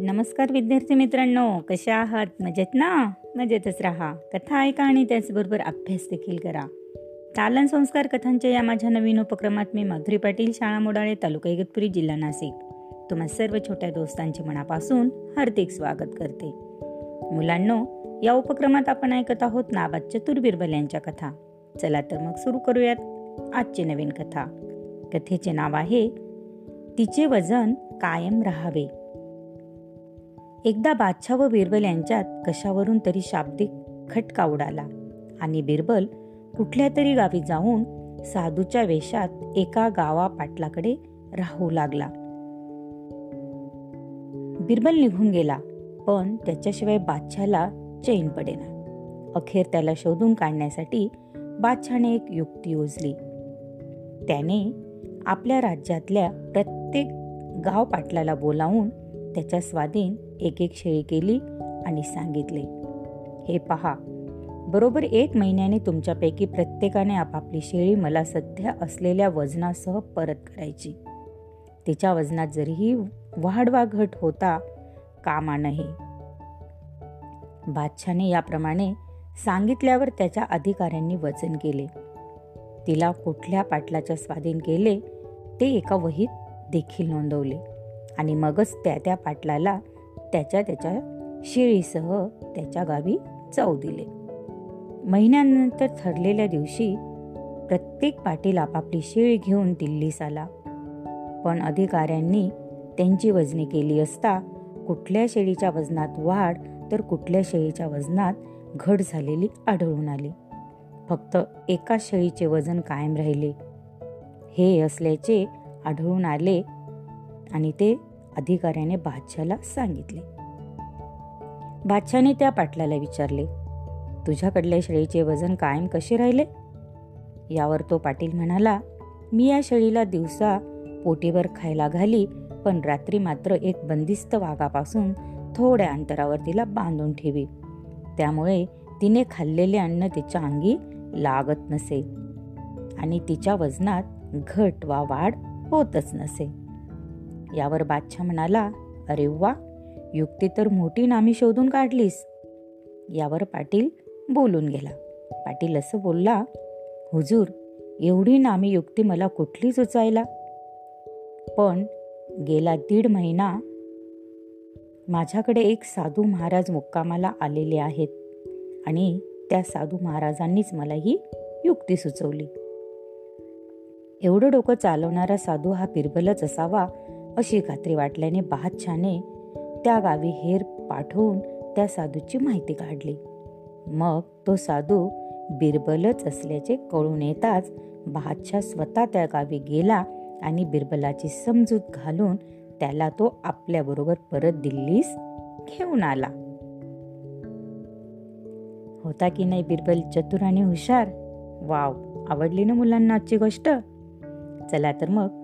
नमस्कार विद्यार्थी मित्रांनो कशा आहात? मजेत ना? मजेतच राहा. कथा ऐका आणि त्याचबरोबर अभ्यास देखील करा. तालन संस्कार कथांच्या या माझ्या नवीन उपक्रमात मी माधुरी पाटील शाळा मोडाळे तालुका इगतपुरी जिल्हा नाशिक. तुम्हा सर्व छोट्या दोस्तांचे मनापासून हार्दिक स्वागत करते. मुलांनो या उपक्रमात आपण ऐकत आहोत नाबाद चतुर बिरबल यांच्या कथा. चला तर मग सुरू करूयात आजची नवीन कथा. कथेचे नाव आहे तिचे वजन कायम राहावे. एकदा बादशाह व बिरबल यांच्यात कशावरून तरी शाब्दिक खटका उडाला. आणि बिरबल कुठल्या तरी गावी जाऊन साधूच्या वेशात एका गावा पाटलाकडे राहू लागला. बिरबल निघून गेला पण त्याच्याशिवाय बादशाला चैन पडेना. अखेर त्याला शोधून काढण्यासाठी बादशाने एक युक्ती योजली त्याने आपल्या राज्यातल्या प्रत्येक गाव पाटलाला बोलावून त्याच्या स्वाधीन एक एक शेळी केली आणि सांगितले हे पहा बरोबर एक महिन्याने तुमच्यापैकी प्रत्येकाने आपापली शेळी मला सध्या असलेल्या वजनासह परत करायची तिच्या वजनात जरीही वाढवा घट होता कामा नाही बादशाने याप्रमाणे सांगितल्यावर त्याच्या अधिकाऱ्यांनी वजन केले. तिला कुठल्या पाटलाच्या स्वाधीन केले ते एका वहीत देखील नोंदवले. आणि मगच त्या त्या पाटलाला त्याच्या त्याच्या शिळीसह त्याच्या गावी जाऊ दिले. महिन्यानंतर ठरलेल्या दिवशी प्रत्येक पाटील आपापली शेळी घेऊन दिल्लीस आला. पण अधिकाऱ्यांनी त्यांची वजनी केली असता कुठल्या शेळीच्या वजनात वाढ तर कुठल्या शेळीच्या वजनात घट झालेली आढळून आली. फक्त एका शेळीचे वजन कायम राहिले. हे असल्याचे आढळून आले आणि ते अधिकाऱ्याने बादशाला सांगितले. बादशाने त्या पाटलाला विचारले तुझ्याकडल्या शेळीचे वजन कायम कसे राहिले? यावर तो पाटील म्हणाला मी या शेळीला दिवसा पोटीवर खायला घाली पण रात्री मात्र एक बंदिस्त वाघापासून थोड्या अंतरावर तिला बांधून ठेवी. त्यामुळे तिने खाल्लेले अन्न तिच्या अंगी लागत नसे आणि तिच्या वजनात घट वा वाढ होतच नसे. यावर बादशाह म्हणाला अरे वा युक्ती तर मोठी नामी शोधून काढलीस. यावर पाटील बोलून गेला. पाटील असं बोलला हुजूर एवढी नामी युक्ती मला कुठली सुचायला पण गेला दीड महिना माझ्याकडे एक साधू महाराज मुक्कामाला आलेले आहेत आणि त्या साधू महाराजांनीच मला ही युक्ती सुचवली. एवढं डोकं चालवणारा साधू हा बिरबलच असावा अशी खात्री वाटल्याने बादशाने त्या गावी हेर पाठवून त्या साधूची माहिती काढली. मग तो साधू बिरबलच असल्याचे कळून येताच बादशाह स्वतः त्या गावी गेला आणि बिरबलाची समजूत घालून त्याला तो आपल्याबरोबर परत दिल्लीस घेऊन आला. होता की नाही बिरबल चतुर आणि हुशार? वाव आवडली ना मुलांना आजची गोष्ट? चला तर मग